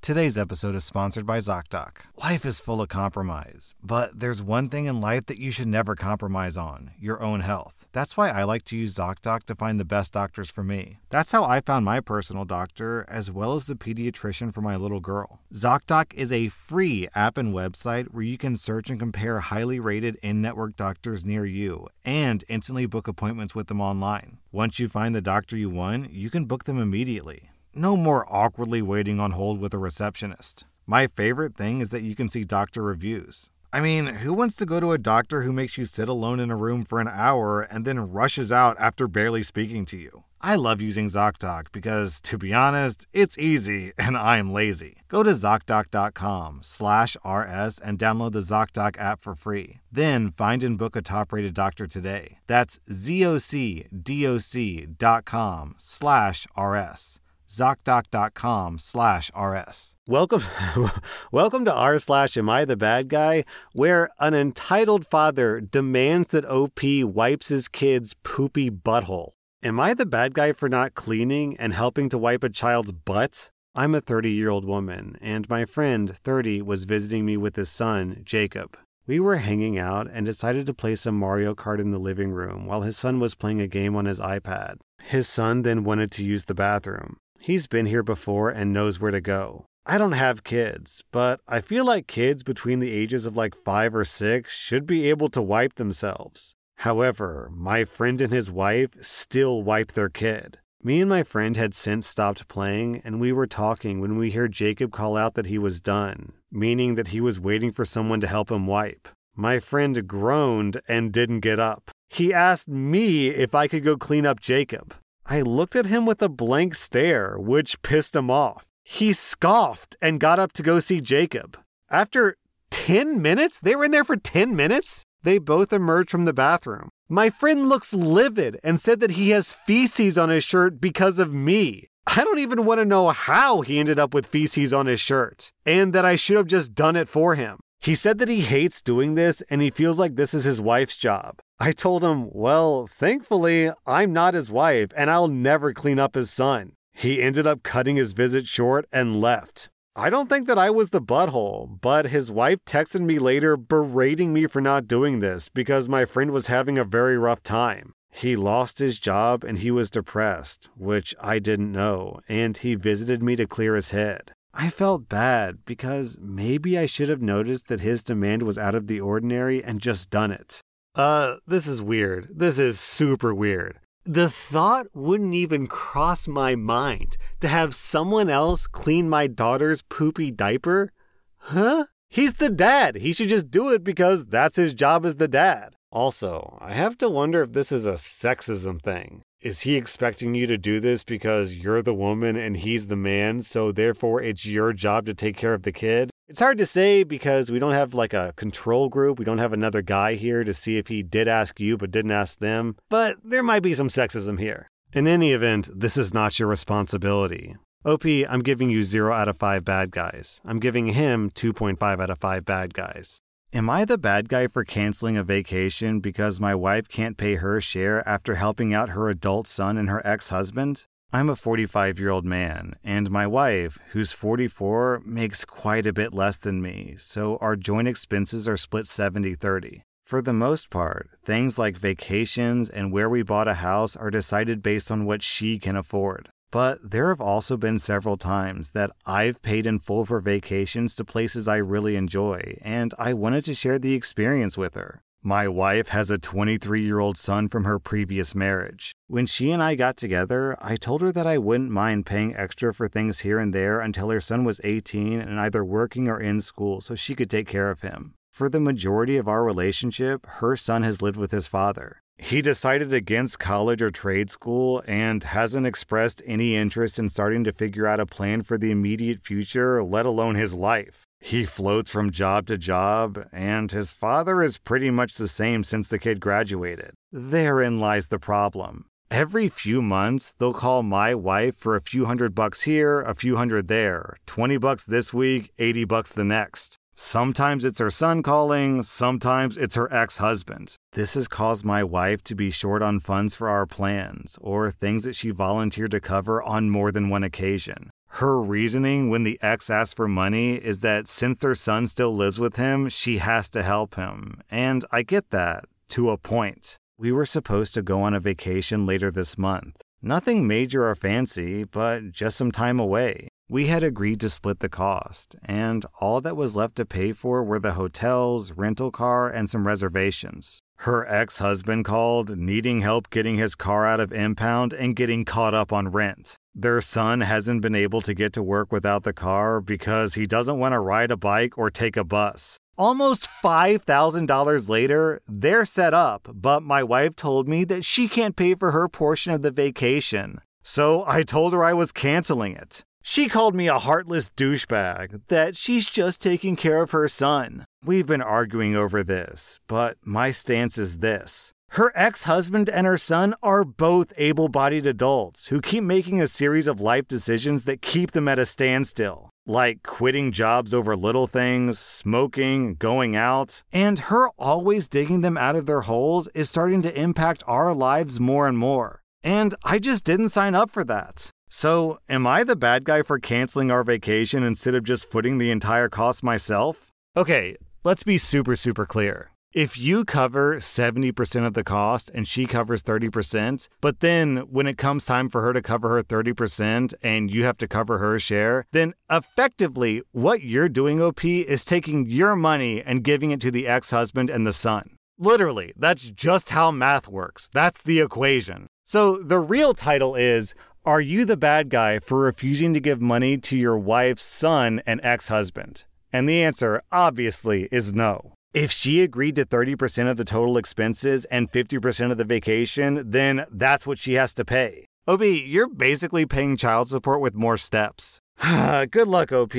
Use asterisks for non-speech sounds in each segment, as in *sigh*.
Today's episode is sponsored by ZocDoc. Life is full of compromise, but there's one thing in life that you should never compromise on your own health. That's why I like to use ZocDoc to find the best doctors for me. That's how I found my personal doctor, as well as the pediatrician for my little girl. ZocDoc is a free app and website where you can search and compare highly rated in network doctors near you and instantly book appointments with them online. Once you find the doctor you want, you can book them immediately. No more awkwardly waiting on hold with a receptionist. My favorite thing is that you can see doctor reviews. I mean, who wants to go to a doctor who makes you sit alone in a room for an hour and then rushes out after barely speaking to you? I love using ZocDoc because, to be honest, it's easy *laughs* and I'm lazy. Go to ZocDoc.com slash RS and download the ZocDoc app for free. Then find and book a top-rated doctor today. That's ZocDoc.com slash RS. ZocDoc.com slash RS. Welcome, *laughs* welcome to r slash Am I the Bad Guy, where an entitled father demands that OP wipes his kid's poopy butthole. Am I the bad guy for not cleaning and helping to wipe a child's butt? I'm a 30 year old woman, and my friend, 30, was visiting me with his son, Jacob. We were hanging out and decided to play some Mario Kart in the living room while his son was playing a game on his iPad. His son then wanted to use the bathroom. He's been here before and knows where to go. I don't have kids, but I feel like kids between the ages of like five or six should be able to wipe themselves. However, my friend and his wife still wipe their kid. Me and my friend had since stopped playing, and we were talking when we heard Jacob call out that he was done, meaning that he was waiting for someone to help him wipe. My friend groaned and didn't get up. He asked me if I could go clean up Jacob. I looked at him with a blank stare, which pissed him off. He scoffed and got up to go see Jacob. After 10 minutes? They were in there for 10 minutes? They both emerged from the bathroom. My friend looks livid and said that he has feces on his shirt because of me. I don't even want to know how he ended up with feces on his shirt, and that I should have just done it for him. He said that he hates doing this and he feels like this is his wife's job. I told him, well, thankfully, I'm not his wife and I'll never clean up his son. He ended up cutting his visit short and left. I don't think that I was the butthole, but his wife texted me later berating me for not doing this because my friend was having a very rough time. He lost his job and he was depressed, which I didn't know, and he visited me to clear his head. I felt bad because maybe I should have noticed that his demand was out of the ordinary and just done it. Uh, this is weird. This is super weird. The thought wouldn't even cross my mind to have someone else clean my daughter's poopy diaper? Huh? He's the dad. He should just do it because that's his job as the dad. Also, I have to wonder if this is a sexism thing. Is he expecting you to do this because you're the woman and he's the man, so therefore it's your job to take care of the kid? It's hard to say because we don't have like a control group. We don't have another guy here to see if he did ask you but didn't ask them. But there might be some sexism here. In any event, this is not your responsibility. OP, I'm giving you 0 out of 5 bad guys. I'm giving him 2.5 out of 5 bad guys. Am I the bad guy for canceling a vacation because my wife can't pay her share after helping out her adult son and her ex husband? I'm a 45 year old man, and my wife, who's 44, makes quite a bit less than me, so our joint expenses are split 70 30. For the most part, things like vacations and where we bought a house are decided based on what she can afford. But there have also been several times that I've paid in full for vacations to places I really enjoy, and I wanted to share the experience with her. My wife has a 23 year old son from her previous marriage. When she and I got together, I told her that I wouldn't mind paying extra for things here and there until her son was 18 and either working or in school so she could take care of him. For the majority of our relationship, her son has lived with his father. He decided against college or trade school and hasn't expressed any interest in starting to figure out a plan for the immediate future, let alone his life. He floats from job to job, and his father is pretty much the same since the kid graduated. Therein lies the problem. Every few months, they'll call my wife for a few hundred bucks here, a few hundred there, 20 bucks this week, 80 bucks the next. Sometimes it's her son calling, sometimes it's her ex husband. This has caused my wife to be short on funds for our plans or things that she volunteered to cover on more than one occasion. Her reasoning when the ex asks for money is that since their son still lives with him, she has to help him. And I get that, to a point. We were supposed to go on a vacation later this month. Nothing major or fancy, but just some time away. We had agreed to split the cost, and all that was left to pay for were the hotels, rental car, and some reservations. Her ex husband called, needing help getting his car out of impound and getting caught up on rent. Their son hasn't been able to get to work without the car because he doesn't want to ride a bike or take a bus. Almost $5,000 later, they're set up, but my wife told me that she can't pay for her portion of the vacation. So I told her I was canceling it. She called me a heartless douchebag, that she's just taking care of her son. We've been arguing over this, but my stance is this. Her ex husband and her son are both able bodied adults who keep making a series of life decisions that keep them at a standstill, like quitting jobs over little things, smoking, going out, and her always digging them out of their holes is starting to impact our lives more and more. And I just didn't sign up for that. So, am I the bad guy for canceling our vacation instead of just footing the entire cost myself? Okay, let's be super, super clear. If you cover 70% of the cost and she covers 30%, but then when it comes time for her to cover her 30% and you have to cover her share, then effectively what you're doing, OP, is taking your money and giving it to the ex husband and the son. Literally, that's just how math works. That's the equation. So the real title is Are you the bad guy for refusing to give money to your wife's son and ex husband? And the answer, obviously, is no. If she agreed to 30% of the total expenses and 50% of the vacation, then that's what she has to pay. OP, you're basically paying child support with more steps. *sighs* Good luck, OP,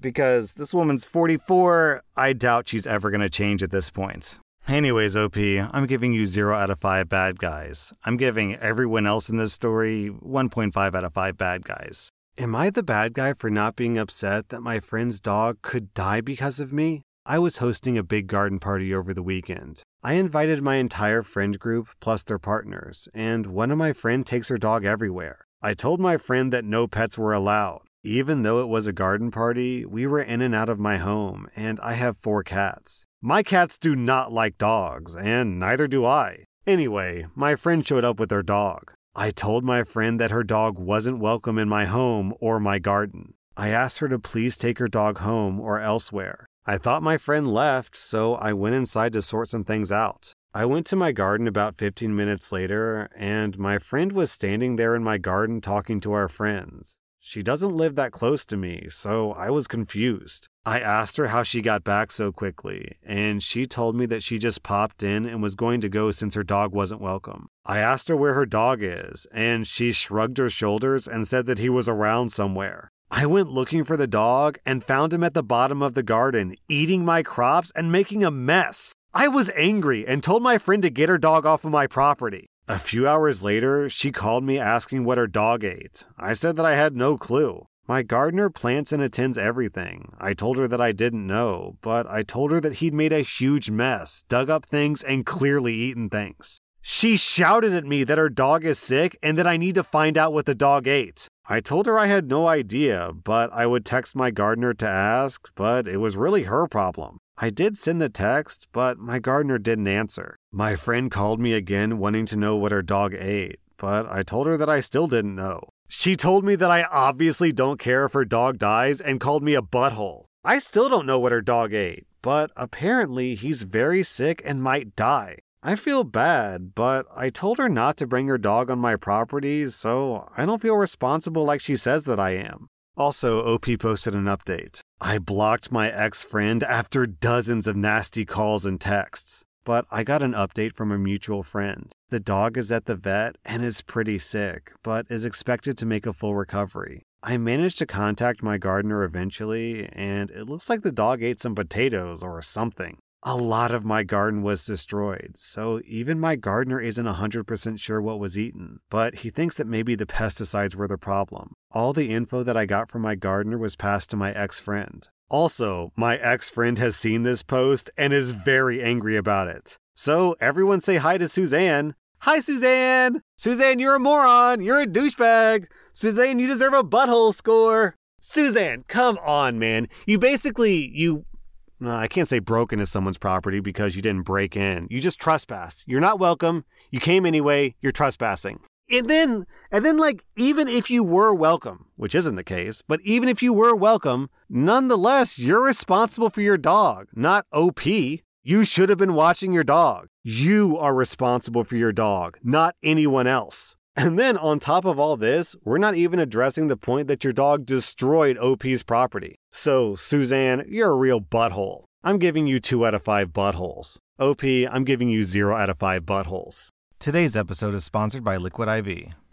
because this woman's 44. I doubt she's ever going to change at this point. Anyways, OP, I'm giving you 0 out of 5 bad guys. I'm giving everyone else in this story 1.5 out of 5 bad guys. Am I the bad guy for not being upset that my friend's dog could die because of me? I was hosting a big garden party over the weekend. I invited my entire friend group plus their partners, and one of my friends takes her dog everywhere. I told my friend that no pets were allowed. Even though it was a garden party, we were in and out of my home, and I have four cats. My cats do not like dogs, and neither do I. Anyway, my friend showed up with her dog. I told my friend that her dog wasn't welcome in my home or my garden. I asked her to please take her dog home or elsewhere. I thought my friend left, so I went inside to sort some things out. I went to my garden about 15 minutes later, and my friend was standing there in my garden talking to our friends. She doesn't live that close to me, so I was confused. I asked her how she got back so quickly, and she told me that she just popped in and was going to go since her dog wasn't welcome. I asked her where her dog is, and she shrugged her shoulders and said that he was around somewhere. I went looking for the dog and found him at the bottom of the garden, eating my crops and making a mess. I was angry and told my friend to get her dog off of my property. A few hours later, she called me asking what her dog ate. I said that I had no clue. My gardener plants and attends everything. I told her that I didn't know, but I told her that he'd made a huge mess, dug up things, and clearly eaten things. She shouted at me that her dog is sick and that I need to find out what the dog ate. I told her I had no idea, but I would text my gardener to ask, but it was really her problem. I did send the text, but my gardener didn't answer. My friend called me again wanting to know what her dog ate, but I told her that I still didn't know. She told me that I obviously don't care if her dog dies and called me a butthole. I still don't know what her dog ate, but apparently he's very sick and might die. I feel bad, but I told her not to bring her dog on my property, so I don't feel responsible like she says that I am. Also, OP posted an update. I blocked my ex friend after dozens of nasty calls and texts, but I got an update from a mutual friend. The dog is at the vet and is pretty sick, but is expected to make a full recovery. I managed to contact my gardener eventually, and it looks like the dog ate some potatoes or something a lot of my garden was destroyed, so even my gardener isn't 100% sure what was eaten, but he thinks that maybe the pesticides were the problem. All the info that I got from my gardener was passed to my ex friend. Also, my ex friend has seen this post and is very angry about it. So, everyone say hi to Suzanne. Hi, Suzanne! Suzanne, you're a moron! You're a douchebag! Suzanne, you deserve a butthole score. Suzanne, come on, man. You basically you no, I can't say broke into someone's property because you didn't break in. You just trespassed. You're not welcome. You came anyway. You're trespassing. And then, and then, like, even if you were welcome, which isn't the case, but even if you were welcome, nonetheless, you're responsible for your dog, not OP. You should have been watching your dog. You are responsible for your dog, not anyone else. And then, on top of all this, we're not even addressing the point that your dog destroyed OP's property. So, Suzanne, you're a real butthole. I'm giving you two out of five buttholes. OP, I'm giving you zero out of five buttholes. Today's episode is sponsored by Liquid IV.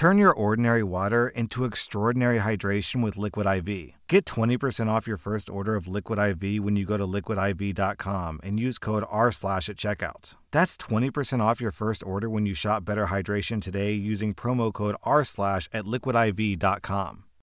Turn your ordinary water into extraordinary hydration with Liquid IV. Get 20% off your first order of Liquid IV when you go to liquidiv.com and use code R slash at checkout. That's 20% off your first order when you shop Better Hydration today using promo code R slash at liquidiv.com.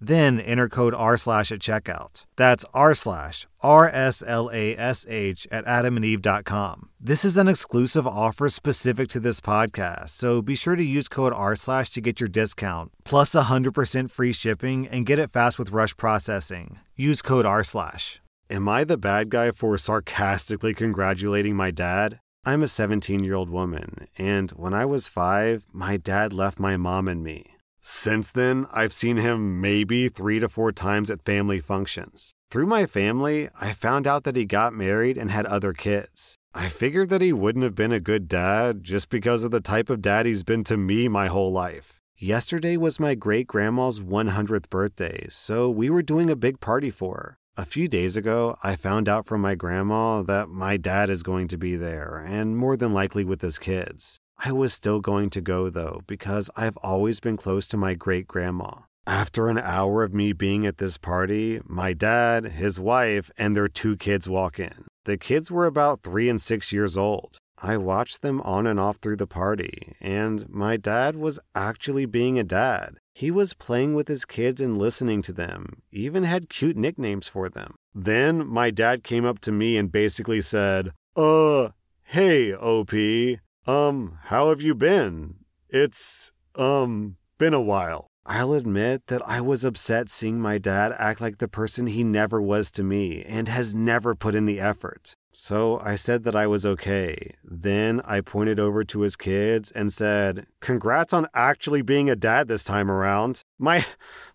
Then enter code R slash at checkout. That's R slash R S L A S H at adamandeve.com. This is an exclusive offer specific to this podcast, so be sure to use code R slash to get your discount, plus 100% free shipping, and get it fast with rush processing. Use code R slash. Am I the bad guy for sarcastically congratulating my dad? I'm a 17 year old woman, and when I was five, my dad left my mom and me. Since then, I've seen him maybe three to four times at family functions. Through my family, I found out that he got married and had other kids. I figured that he wouldn't have been a good dad just because of the type of dad he's been to me my whole life. Yesterday was my great grandma's 100th birthday, so we were doing a big party for her. A few days ago, I found out from my grandma that my dad is going to be there, and more than likely with his kids. I was still going to go though, because I've always been close to my great grandma. After an hour of me being at this party, my dad, his wife, and their two kids walk in. The kids were about three and six years old. I watched them on and off through the party, and my dad was actually being a dad. He was playing with his kids and listening to them, even had cute nicknames for them. Then my dad came up to me and basically said, Uh, hey, OP, um, how have you been? It's, um, been a while. I'll admit that I was upset seeing my dad act like the person he never was to me and has never put in the effort. So I said that I was okay. Then I pointed over to his kids and said, "Congrats on actually being a dad this time around." My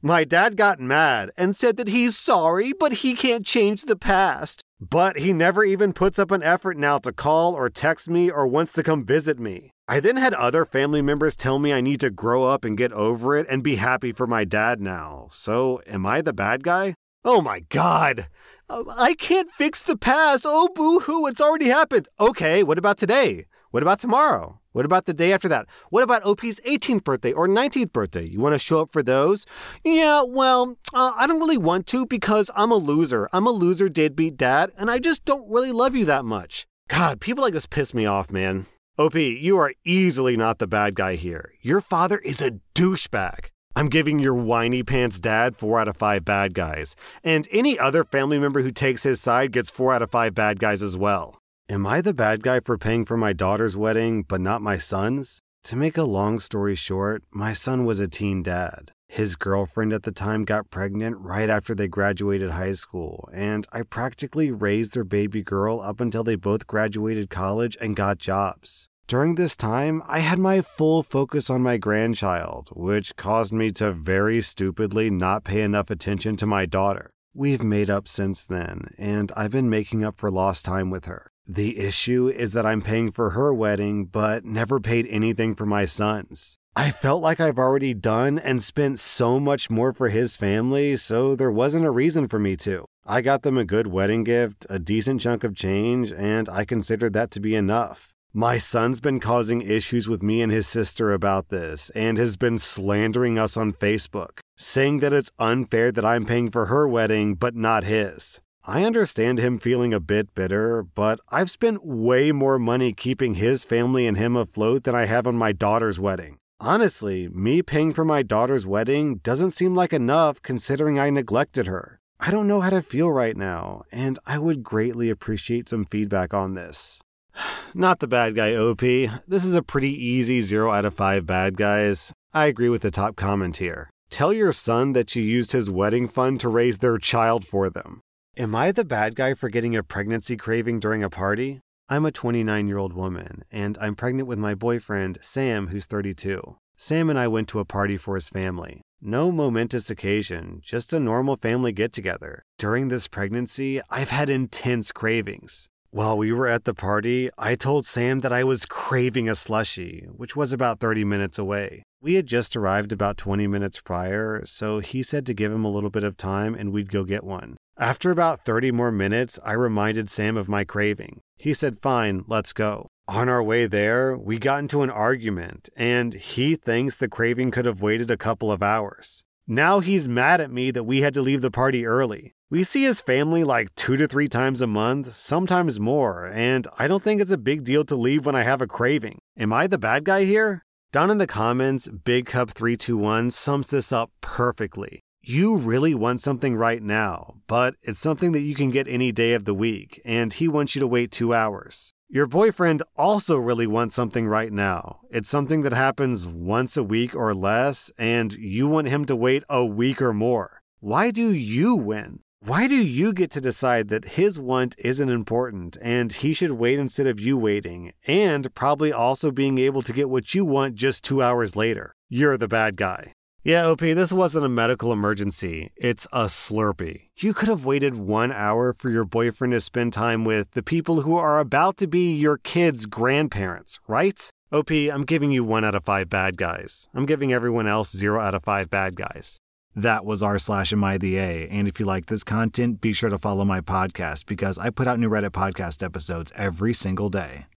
my dad got mad and said that he's sorry, but he can't change the past. But he never even puts up an effort now to call or text me or wants to come visit me. I then had other family members tell me I need to grow up and get over it and be happy for my dad now. So, am I the bad guy? Oh my god! I can't fix the past. Oh, boo hoo, it's already happened. Okay, what about today? What about tomorrow? What about the day after that? What about OP's 18th birthday or 19th birthday? You want to show up for those? Yeah, well, uh, I don't really want to because I'm a loser. I'm a loser deadbeat dad, and I just don't really love you that much. God, people like this piss me off, man. OP, you are easily not the bad guy here. Your father is a douchebag. I'm giving your whiny pants dad 4 out of 5 bad guys. And any other family member who takes his side gets 4 out of 5 bad guys as well. Am I the bad guy for paying for my daughter's wedding, but not my son's? To make a long story short, my son was a teen dad. His girlfriend at the time got pregnant right after they graduated high school, and I practically raised their baby girl up until they both graduated college and got jobs. During this time, I had my full focus on my grandchild, which caused me to very stupidly not pay enough attention to my daughter. We've made up since then, and I've been making up for lost time with her. The issue is that I'm paying for her wedding, but never paid anything for my son's. I felt like I've already done and spent so much more for his family, so there wasn't a reason for me to. I got them a good wedding gift, a decent chunk of change, and I considered that to be enough. My son's been causing issues with me and his sister about this and has been slandering us on Facebook, saying that it's unfair that I'm paying for her wedding but not his. I understand him feeling a bit bitter, but I've spent way more money keeping his family and him afloat than I have on my daughter's wedding. Honestly, me paying for my daughter's wedding doesn't seem like enough considering I neglected her. I don't know how to feel right now, and I would greatly appreciate some feedback on this. *sighs* Not the bad guy, OP. This is a pretty easy 0 out of 5 bad guys. I agree with the top comment here. Tell your son that you used his wedding fund to raise their child for them. Am I the bad guy for getting a pregnancy craving during a party? I'm a 29 year old woman, and I'm pregnant with my boyfriend, Sam, who's 32. Sam and I went to a party for his family. No momentous occasion, just a normal family get together. During this pregnancy, I've had intense cravings. While we were at the party, I told Sam that I was craving a slushy, which was about 30 minutes away. We had just arrived about 20 minutes prior, so he said to give him a little bit of time and we'd go get one. After about 30 more minutes, I reminded Sam of my craving. He said, Fine, let's go. On our way there, we got into an argument, and he thinks the craving could have waited a couple of hours. Now he's mad at me that we had to leave the party early. We see his family like two to three times a month, sometimes more, and I don't think it's a big deal to leave when I have a craving. Am I the bad guy here? Down in the comments, Big Cup 321 sums this up perfectly. You really want something right now, but it's something that you can get any day of the week, and he wants you to wait two hours. Your boyfriend also really wants something right now. It's something that happens once a week or less, and you want him to wait a week or more. Why do you win? Why do you get to decide that his want isn't important and he should wait instead of you waiting, and probably also being able to get what you want just two hours later? You're the bad guy. Yeah, OP, this wasn't a medical emergency. It's a Slurpee. You could have waited one hour for your boyfriend to spend time with the people who are about to be your kids' grandparents, right? OP, I'm giving you one out of five bad guys. I'm giving everyone else zero out of five bad guys. That was r slash am I the A. And if you like this content, be sure to follow my podcast because I put out new Reddit podcast episodes every single day.